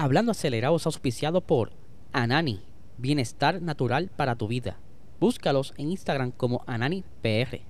Hablando acelerado es auspiciado por Anani, bienestar natural para tu vida. Búscalos en Instagram como AnaniPR.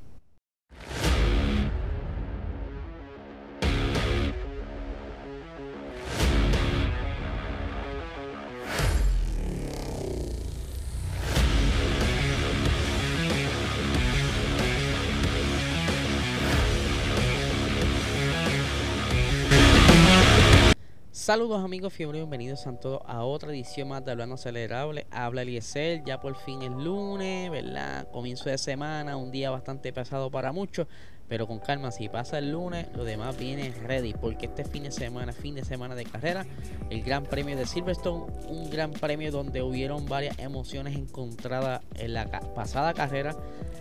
Saludos amigos fiebre, bienvenidos a todos a otra edición más de Hablando Acelerable. Habla Eliezer, ya por fin es lunes, ¿verdad? Comienzo de semana, un día bastante pesado para muchos, pero con calma, si pasa el lunes, lo demás viene ready, porque este fin de semana, fin de semana de carrera, el Gran Premio de Silverstone, un gran premio donde hubieron varias emociones encontradas en la pasada carrera.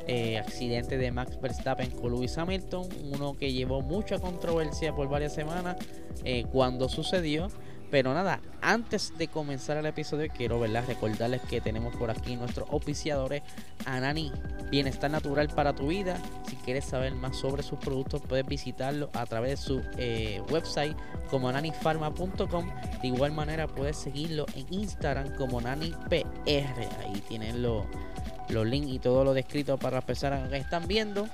Eh, accidente de Max Verstappen con Lewis Hamilton, uno que llevó mucha controversia por varias semanas eh, cuando sucedió. Pero nada, antes de comenzar el episodio, quiero ¿verdad? recordarles que tenemos por aquí nuestros oficiadores Anani, Bienestar Natural para tu vida. Si quieres saber más sobre sus productos, puedes visitarlo a través de su eh, website como nanifarma.com. De igual manera, puedes seguirlo en Instagram como NaniPR. Ahí tienen los, los links y todo lo descrito para las personas que están viendo.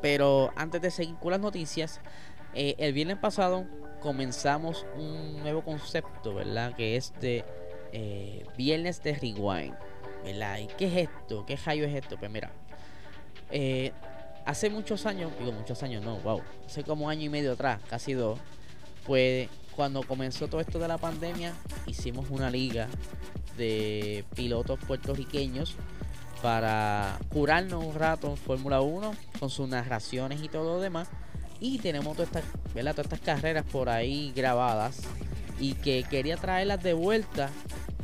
Pero antes de seguir con las noticias, eh, el viernes pasado comenzamos un nuevo concepto, ¿verdad? Que es de eh, Viernes de Rewind, ¿verdad? ¿Y qué es esto? ¿Qué rayo es esto? Pues mira, eh, hace muchos años, digo muchos años, no, wow, hace como año y medio atrás, casi dos, pues cuando comenzó todo esto de la pandemia, hicimos una liga de pilotos puertorriqueños para curarnos un rato en Fórmula 1 con sus narraciones y todo lo demás y tenemos todas estas, todas estas carreras por ahí grabadas. Y que quería traerlas de vuelta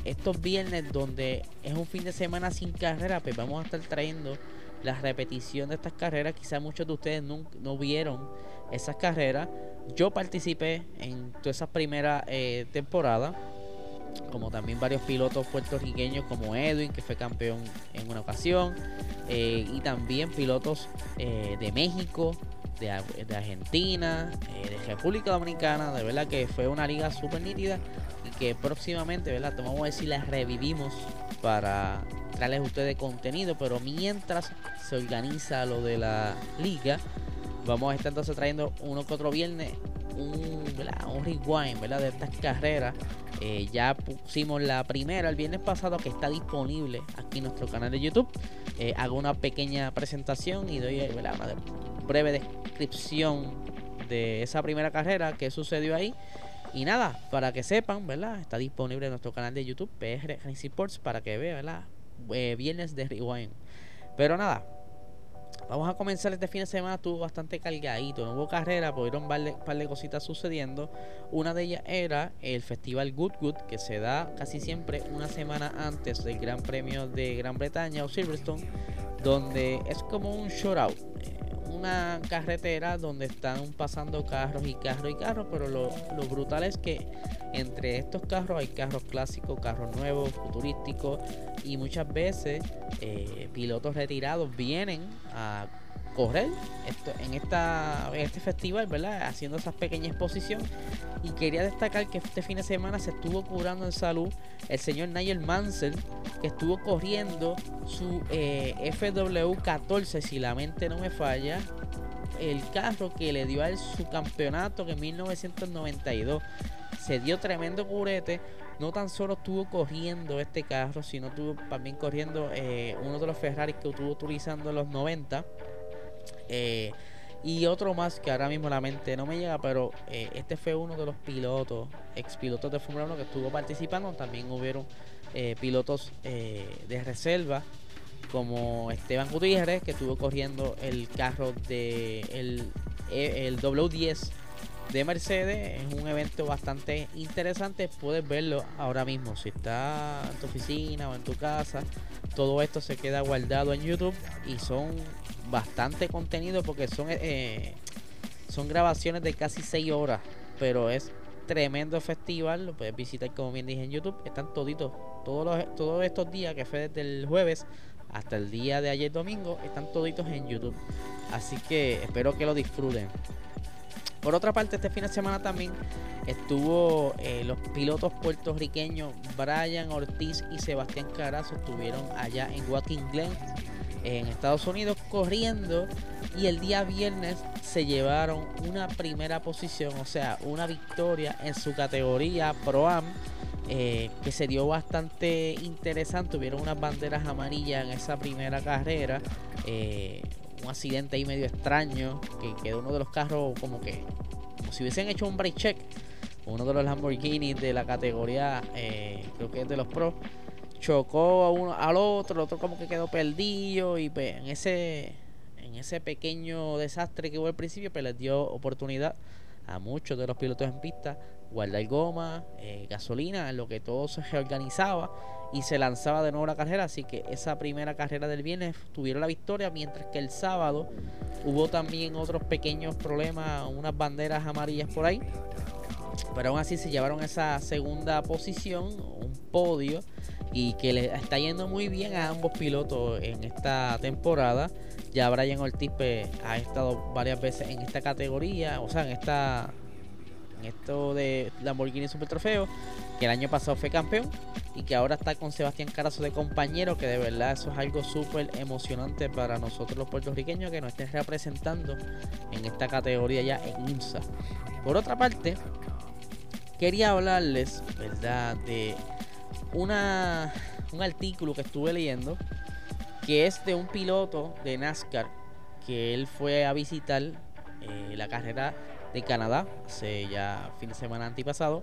estos viernes donde es un fin de semana sin carrera. Pues vamos a estar trayendo la repetición de estas carreras. Quizás muchos de ustedes no, no vieron esas carreras. Yo participé en todas esas primeras eh, temporadas como también varios pilotos puertorriqueños como Edwin, que fue campeón en una ocasión, eh, y también pilotos eh, de México, de, Argentina, eh, de República Dominicana, de verdad que fue una liga súper nítida y que próximamente, ¿verdad? Vamos a ver si la revivimos para traerles a ustedes contenido, pero mientras se organiza lo de la liga, vamos a estar entonces trayendo uno que otro viernes un, un rewind ¿verdad? de estas carreras. Eh, ya pusimos la primera el viernes pasado que está disponible aquí en nuestro canal de YouTube. Eh, hago una pequeña presentación y doy una breve descripción de esa primera carrera que sucedió ahí. Y nada, para que sepan, ¿verdad? Está disponible en nuestro canal de YouTube, PR Sports, para que vean, ¿verdad? Eh, viernes de Rewind. Pero nada, Vamos a comenzar este fin de semana, estuvo bastante cargadito, no hubo carrera, pudieron un par de, cositas sucediendo. Una de ellas era el festival Good Good, que se da casi siempre una semana antes del Gran Premio de Gran Bretaña o Silverstone, donde es como un shootout una carretera donde están pasando carros y carros y carros, pero lo, brutal es que entre estos carros hay carros clásicos, carros nuevos, futurísticos y muchas veces eh, pilotos retirados vienen a correr en, esta, este festival, ¿verdad? Haciendo esas pequeñas exposición. Y quería destacar que este fin de semana se estuvo curando en salud el señor Nigel Mansell, que estuvo corriendo su eh, FW14, si la mente no me falla, el carro que le dio a él su campeonato que en 1992 se dio tremendo curete. No tan solo estuvo corriendo este carro, sino estuvo también corriendo eh, uno de los Ferraris que estuvo utilizando en los 90. Eh, y otro más que ahora mismo la mente no me llega, pero eh, este fue uno de los pilotos, ex pilotos de Fórmula 1 que estuvo participando. También hubieron eh, pilotos de reserva como Esteban Gutiérrez que estuvo corriendo el carro de el, el W10 de Mercedes. Es un evento bastante interesante. Puedes verlo ahora mismo. Si está en tu oficina o en tu casa, todo esto se queda guardado en YouTube y son bastante contenido porque son, eh, son grabaciones de casi 6 horas. Pero es tremendo festival. Lo puedes visitar, como bien dije, en YouTube. Están toditos. Todos, los, todos estos días, que fue desde el jueves hasta el día de ayer domingo, están toditos en YouTube. Así que espero que lo disfruten. Por otra parte, este fin de semana también estuvo eh, los pilotos puertorriqueños Brian Ortiz y Sebastián Carazo estuvieron allá en Watkins Glen en Estados Unidos corriendo y el día viernes se llevaron una primera posición, o sea, una victoria en su categoría Pro Am. Eh, que se dio bastante interesante. Hubieron unas banderas amarillas en esa primera carrera. Eh, un accidente ahí medio extraño. Que quedó uno de los carros como que. Como si hubiesen hecho un brake check. Uno de los Lamborghini de la categoría. Eh, creo que es de los pros chocó a uno al otro, el otro como que quedó perdido y pues, en ese en ese pequeño desastre que hubo al principio pues les dio oportunidad a muchos de los pilotos en pista guardar goma, eh, gasolina, en lo que todo se reorganizaba y se lanzaba de nuevo la carrera, así que esa primera carrera del viernes tuvieron la victoria, mientras que el sábado hubo también otros pequeños problemas, unas banderas amarillas por ahí, pero aún así se llevaron esa segunda posición, un podio y que le está yendo muy bien a ambos pilotos en esta temporada. Ya Brian Ortiz pues, ha estado varias veces en esta categoría, o sea, en esta en esto de Lamborghini Super Trofeo, que el año pasado fue campeón y que ahora está con Sebastián Carazo de compañero, que de verdad eso es algo súper emocionante para nosotros los puertorriqueños que nos estén representando en esta categoría ya en IMSA. Por otra parte, quería hablarles, ¿verdad?, de una, un artículo que estuve leyendo que es de un piloto de NASCAR que él fue a visitar eh, la carrera de Canadá hace ya fin de semana antipasado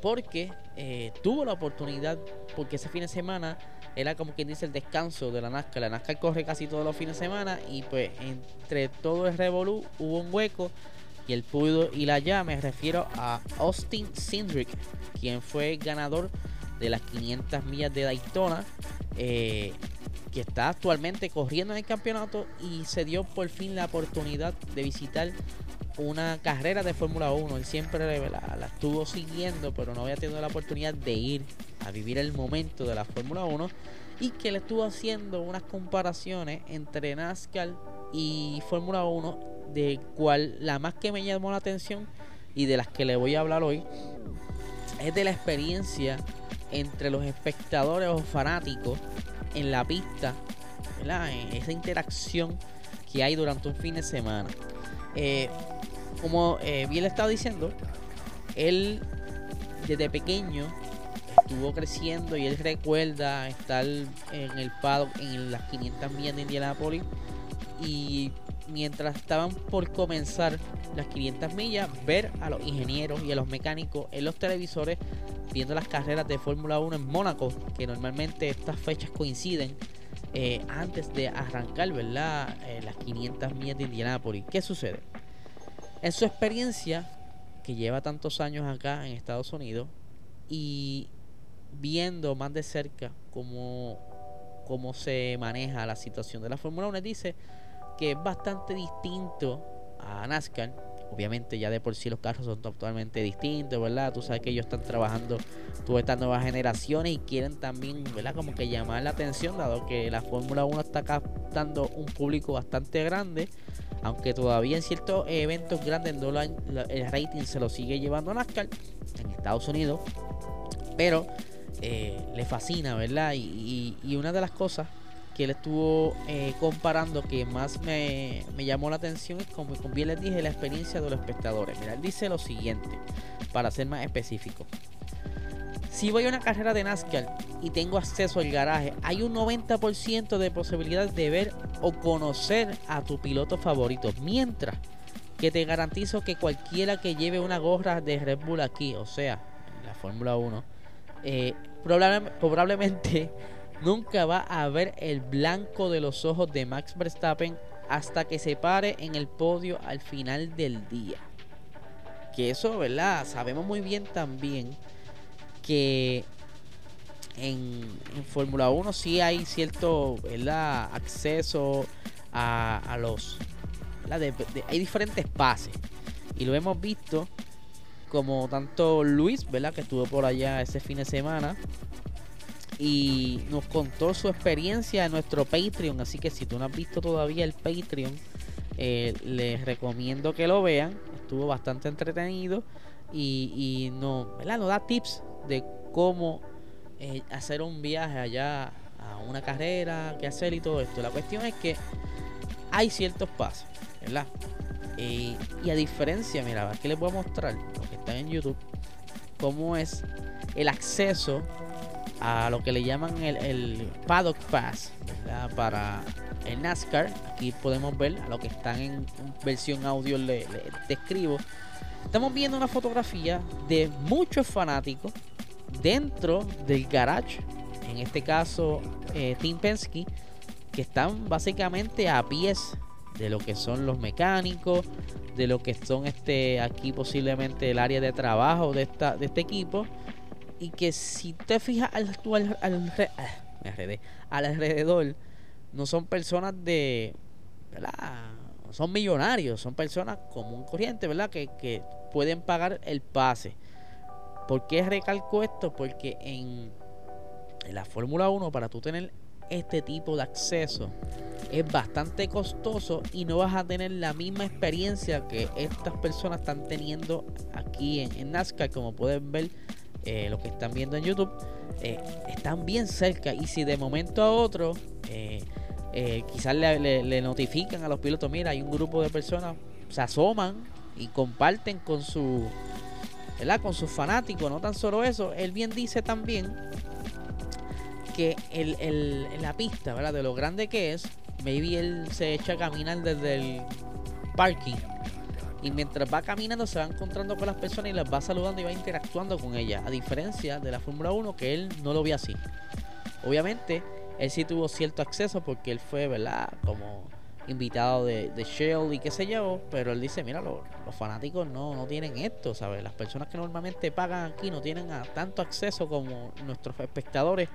porque eh, tuvo la oportunidad porque ese fin de semana era como quien dice el descanso de la NASCAR la NASCAR corre casi todos los fines de semana y pues entre todo el revolú hubo un hueco y el pudo y la ya me refiero a Austin Sindrick quien fue ganador de las 500 millas de Daytona, eh, que está actualmente corriendo en el campeonato y se dio por fin la oportunidad de visitar una carrera de Fórmula 1. Él siempre la, la, estuvo siguiendo, pero no había tenido la oportunidad de ir a vivir el momento de la Fórmula 1 y que le estuvo haciendo unas comparaciones entre NASCAR y Fórmula 1, de cual la más que me llamó la atención y de las que le voy a hablar hoy es de la experiencia entre los espectadores o fanáticos en la pista, En esa interacción que hay durante un fin de semana. Eh, como eh, bien le estaba diciendo, él desde pequeño estuvo creciendo y él recuerda estar en el paddock en las 500 millas de Indianapolis y mientras estaban por comenzar las 500 millas, ver a los ingenieros y a los mecánicos en los televisores viendo las carreras de Fórmula 1 en Mónaco, que normalmente estas fechas coinciden eh, antes de arrancar, ¿verdad? Eh, las 500 millas de Indianápolis. ¿Qué sucede? En su experiencia, que lleva tantos años acá en Estados Unidos, y viendo más de cerca cómo, cómo se maneja la situación de la Fórmula 1, dice que es bastante distinto a NASCAR Obviamente ya de por sí los carros son totalmente distintos, ¿verdad? Tú sabes que ellos están trabajando todas estas nuevas generaciones y quieren también, ¿verdad? Como que llamar la atención, dado que la Fórmula 1 está captando un público bastante grande. Aunque todavía en ciertos eventos grandes el rating se lo sigue llevando a NASCAR en Estados Unidos. Pero eh, le fascina, ¿verdad? y una de las cosas que él estuvo eh, comparando que más me, llamó la atención es como, bien les dije la experiencia de los espectadores. Mira, él dice lo siguiente, para ser más específico. Si voy a una carrera de NASCAR y tengo acceso al garaje, hay un 90% de posibilidad de ver o conocer a tu piloto favorito. Mientras que te garantizo que cualquiera que lleve una gorra de Red Bull aquí, o sea, la Fórmula 1, eh, probablemente Nunca va a ver el blanco de los ojos de Max Verstappen hasta que se pare en el podio al final del día. Que eso, ¿verdad? Sabemos muy bien también que en, Fórmula 1 sí hay cierto ¿verdad? acceso a, los... hay diferentes pases. Y lo hemos visto como tanto Luis, ¿verdad? Que estuvo por allá ese fin de semana y nos contó su experiencia en nuestro Patreon. Así que si tú no has visto todavía el Patreon, eh, les recomiendo que lo vean. estuvo bastante entretenido y, y no, ¿verdad? nos da tips de cómo eh, hacer un viaje allá a una carrera, qué hacer y todo esto. La cuestión es que hay ciertos pasos, ¿verdad? y a diferencia, mira, aquí les voy a mostrar, lo que están en YouTube, cómo es el acceso a lo que le llaman el, el Paddock Pass para el NASCAR. Aquí podemos ver a lo que están en versión audio, le, describo. Estamos viendo una fotografía de muchos fanáticos dentro del garage. En este caso, eh, Tim Penske, que están básicamente a pies de lo que son los mecánicos, de lo que son este aquí posiblemente el área de trabajo de esta de este equipo y que si te fijas al, al, ah, al alrededor no son personas de ¿verdad? son millonarios son personas común corriente verdad que, que pueden pagar el pase ¿por qué recalco esto? porque en, en la Fórmula 1 para tú tener este tipo de acceso es bastante costoso y no vas a tener la misma experiencia que estas personas están teniendo aquí en, NASCAR como pueden ver eh, lo que están viendo en YouTube eh, están bien cerca y si de momento a otro eh, quizás le, notifican a los pilotos mira hay un grupo de personas se asoman y comparten con su ¿verdad? con sus fanáticos no tan solo eso él bien dice también que el, el, la pista, ¿verdad? De lo grande que es, maybe él se echa a caminar desde el parking. Y mientras va caminando se va encontrando con las personas y las va saludando y va interactuando con ellas. A diferencia de la Fórmula 1 que él no lo vio así. Obviamente, él sí tuvo cierto acceso porque él fue, ¿verdad? Como invitado de, de Shell y qué sé yo. Pero él dice, mira, los, fanáticos no, no tienen esto, ¿sabes? Las personas que normalmente pagan aquí no tienen tanto acceso como nuestros espectadores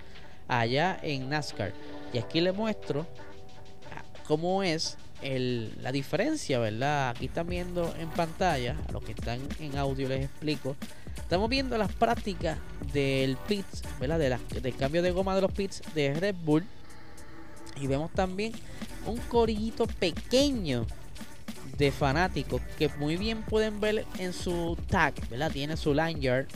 allá en NASCAR. Y aquí les muestro cómo es el, la diferencia, ¿verdad? Aquí están viendo en pantalla, a los que están en audio les explico. Estamos viendo las prácticas del pits, ¿verdad? De del cambio de goma de los pits de Red Bull. Y vemos también un corillito pequeño de fanáticos que muy bien pueden ver en su tag, ¿verdad? Tiene su lanyard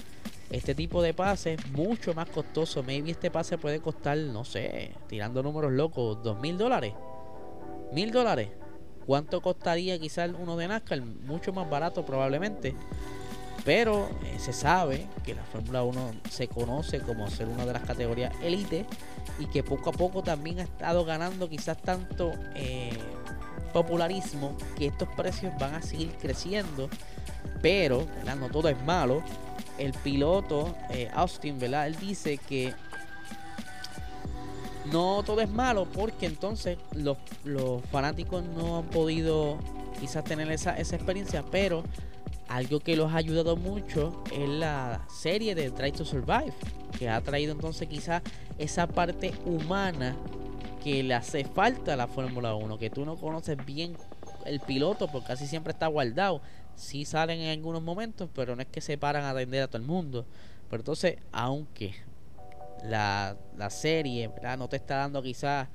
este tipo de pase mucho más costoso. Maybe este pase puede costar, no sé, tirando números locos, dos mil dólares, mil dólares. ¿Cuánto costaría quizás uno de NASCAR? Mucho más barato probablemente. Pero eh, se sabe que la Fórmula 1 se conoce como ser una de las categorías elite y que poco a poco también ha estado ganando quizás tanto eh, popularismo que estos precios van a seguir creciendo. Pero no todo es malo el piloto eh, Austin, ¿verdad? Él dice que no todo es malo porque entonces los, fanáticos no han podido quizás tener esa, esa experiencia, pero algo que los ha ayudado mucho es la serie de Try to Survive, que ha traído entonces quizás esa parte humana que le hace falta a la Fórmula 1, que tú no conoces bien el piloto porque casi siempre está guardado, sí salen en algunos momentos, pero no es que se paran a atender a todo el mundo. Pero entonces, aunque la, la serie no te está dando quizás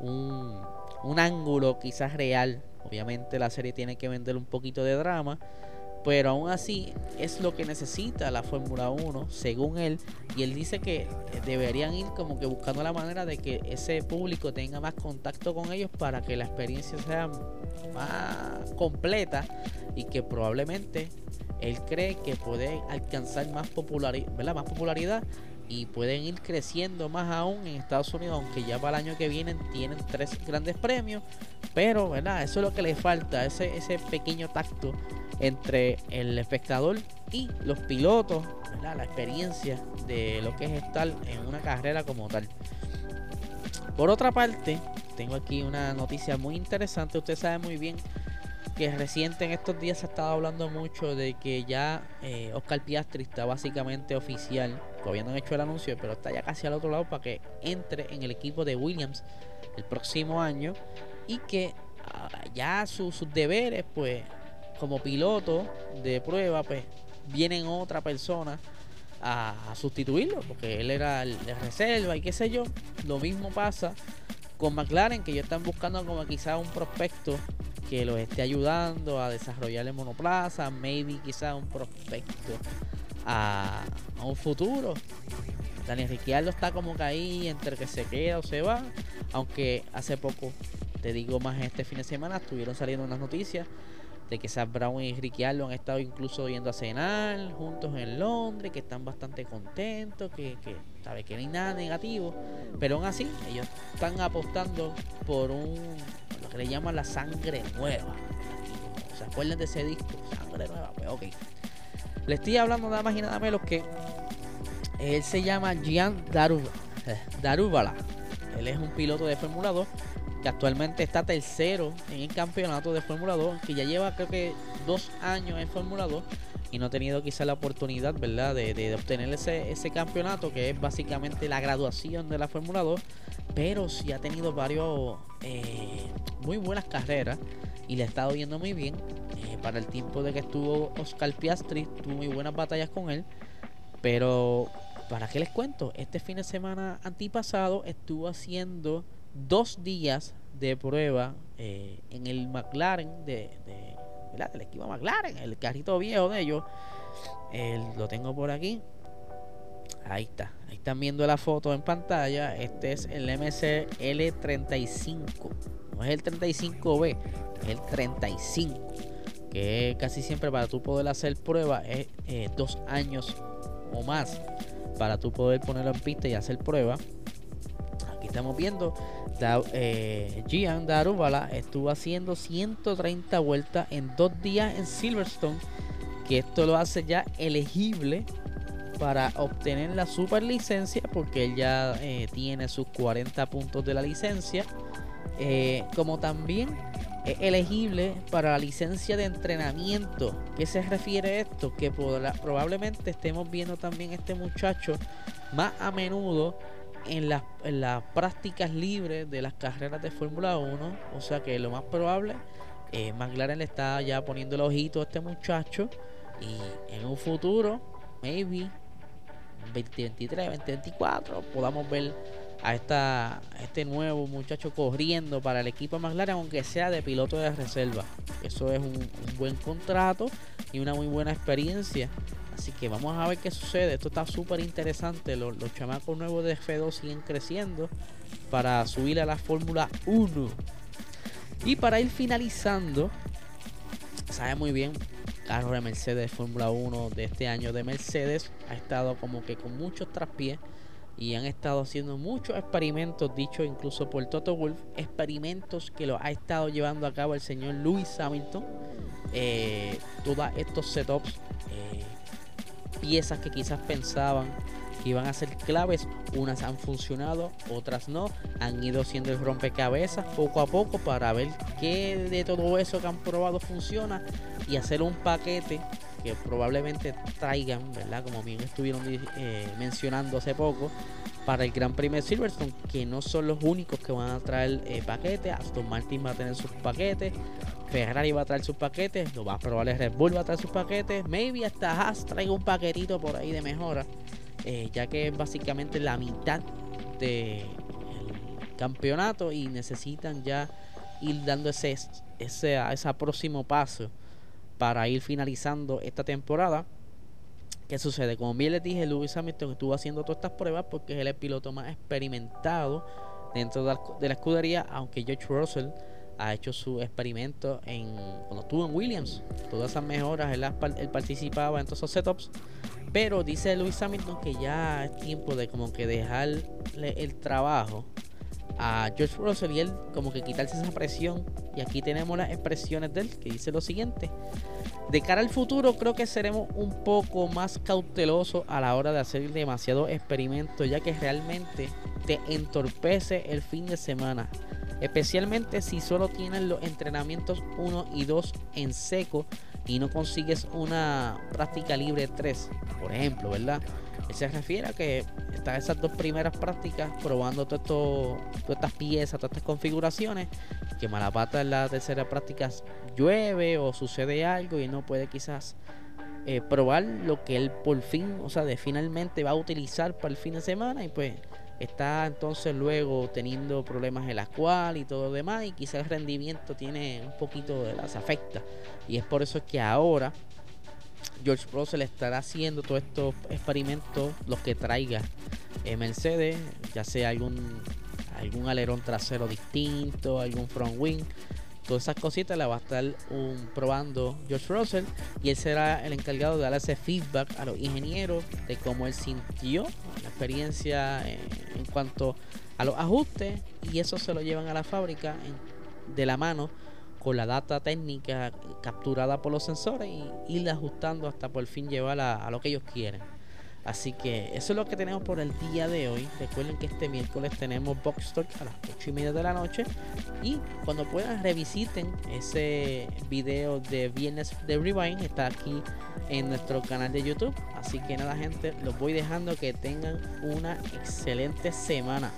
un, un ángulo quizás real, obviamente la serie tiene que vender un poquito de drama, pero aún así es lo que necesita la Fórmula 1, según él. Y él dice que deberían ir como que buscando la manera de que ese público tenga más contacto con ellos para que la experiencia sea más completa y que probablemente él cree que puede alcanzar más popularidad, más popularidad y pueden ir creciendo más aún en Estados Unidos, aunque ya para el año que viene tienen tres grandes premios, pero ¿verdad? eso es lo que le falta, ese, ese pequeño tacto entre el espectador y los pilotos, la experiencia de lo que es estar en una carrera como tal. Por otra parte, tengo aquí una noticia muy interesante. Usted sabe muy bien que reciente en estos días se ha estado hablando mucho de que ya eh, Oscar Piastri está básicamente oficial. Todavía hecho el anuncio, pero está ya casi al otro lado para que entre en el equipo de Williams el próximo año y que ah, ya sus deberes pues como piloto de prueba, pues vienen otra persona a, sustituirlo, porque él era el de reserva y qué sé yo. Lo mismo pasa con McLaren, que ya están buscando como quizá un prospecto que los esté ayudando a desarrollar el monoplaza, maybe quizás un prospecto a, un futuro. Daniel Ricciardo está como que ahí entre que se queda o se va, aunque hace poco, te digo más este fin de semana, estuvieron saliendo unas noticias de que Sam Brown y Ricciardo han estado incluso yendo a cenar juntos en Londres, que están bastante contentos, que, que, sabe que no hay nada negativo, pero aún así ellos están apostando por un lo que le llaman la sangre nueva. ¿Se acuerdan de ese disco? Sangre nueva, pues ok. Le estoy hablando nada más y nada menos que él se llama Gian Darubala. Él es un piloto de Fórmula 2 que actualmente está tercero en el campeonato de Fórmula 2, que ya lleva creo que dos años en Fórmula 2 y no ha tenido quizá la oportunidad, ¿verdad?, de, obtener ese, ese, campeonato, que es básicamente la graduación de la Fórmula 2, pero sí ha tenido varios eh, muy buenas carreras y le ha estado yendo muy bien. Eh, para el tiempo de que estuvo Oscar Piastri, tuvo muy buenas batallas con él, pero ¿para qué les cuento? Este fin de semana antipasado estuvo haciendo dos días de prueba eh, en el McLaren de, de ¿verdad? del equipo McLaren, el carrito viejo de ellos. lo tengo por aquí. Ahí está. Ahí están viendo la foto en pantalla. Este es el MC L35. No es el 35B, es el 35. Que casi siempre para tú poder hacer prueba es eh, dos años o más para tú poder ponerlo en pista y hacer prueba. Estamos viendo eh, Gian Darubala estuvo haciendo 130 vueltas en dos días en Silverstone, que esto lo hace ya elegible para obtener la super licencia, porque él ya eh, tiene sus 40 puntos de la licencia, eh, como también es elegible para la licencia de entrenamiento. ¿Qué se refiere a esto? Que probablemente estemos viendo también este muchacho más a menudo en las, prácticas libres de las carreras de Fórmula 1. O sea que lo más probable, eh, McLaren le está ya poniendo el ojito a este muchacho. Y en un futuro, maybe 2023, 2024, podamos ver a, esta, este nuevo muchacho corriendo para el equipo McLaren, aunque sea de piloto de reserva. Eso es un buen contrato y una muy buena experiencia Así que vamos a ver qué sucede. Esto está súper interesante. Los, chamacos nuevos de F2 siguen creciendo para subir a la Fórmula 1. Y para ir finalizando, sabe muy bien, carro de Mercedes Fórmula 1 de este año de Mercedes ha estado como que con muchos traspiés y han estado haciendo muchos experimentos, dicho incluso por Toto Wolf, experimentos que los ha estado llevando a cabo el señor Lewis Hamilton. Eh, todos estos setups eh, piezas que quizás pensaban que iban a ser claves, unas han funcionado, otras no, han ido siendo el rompecabezas poco a poco para ver qué de todo eso que han probado funciona y hacer un paquete que probablemente traigan, ¿verdad? Como bien estuvieron eh, mencionando hace poco, para el Gran Premio Silverstone, que no son los únicos que van a traer eh, paquetes. Aston Martin va a tener sus paquetes, Ferrari va a traer sus paquetes, lo más probable Red Bull va a traer sus paquetes, maybe hasta Haas traiga un paquetito por ahí de mejora, eh, ya que es básicamente la mitad del campeonato y necesitan ya ir dando ese, ese, ese próximo paso para ir finalizando esta temporada. ¿Qué sucede? Como bien les dije, Lewis Hamilton estuvo haciendo todas estas pruebas porque es el piloto más experimentado dentro de la escudería, aunque George Russell ha hecho su experimento en cuando estuvo en Williams. Todas esas mejoras, él, él participaba en todos esos setups. Pero dice Lewis Hamilton que ya es tiempo de como que dejarle el trabajo a George Russell y él como que quitarse esa presión. Y aquí tenemos las expresiones de él que dice lo siguiente. De cara al futuro creo que seremos un poco más cautelosos a la hora de hacer demasiado experimento ya que realmente te entorpece el fin de semana. Especialmente si solo tienes los entrenamientos 1 y 2 en seco y no consigues una práctica libre 3, por ejemplo, ¿verdad? Se refiere a que están esas dos primeras prácticas probando todo esto, todas estas piezas, todas estas configuraciones, que malapata en la tercera práctica llueve o sucede algo y no puede quizás eh, probar lo que él por fin, o sea, de finalmente va a utilizar para el fin de semana y pues está entonces luego teniendo problemas en la cual y todo lo demás y quizá el rendimiento tiene un poquito de las afecta. Y es por eso que ahora George Russell estará haciendo todos estos experimentos los que traiga en Mercedes ya sea algún algún alerón trasero distinto algún front wing todas esas cositas las va a estar probando George Russell y él será el encargado de dar ese feedback a los ingenieros de cómo él sintió la experiencia eh, en, cuanto a los ajustes y eso se lo llevan a la fábrica de la mano con la data técnica capturada por los sensores y irla ajustando hasta por fin llevar a lo que ellos quieren. Así que eso es lo que tenemos por el día de hoy. Recuerden que este miércoles tenemos Box Talk a las 8 y media de la noche. Y cuando puedan revisiten ese video de viernes de Rewind. Está aquí en nuestro canal de YouTube. Así que nada gente, los voy dejando que tengan una excelente semana.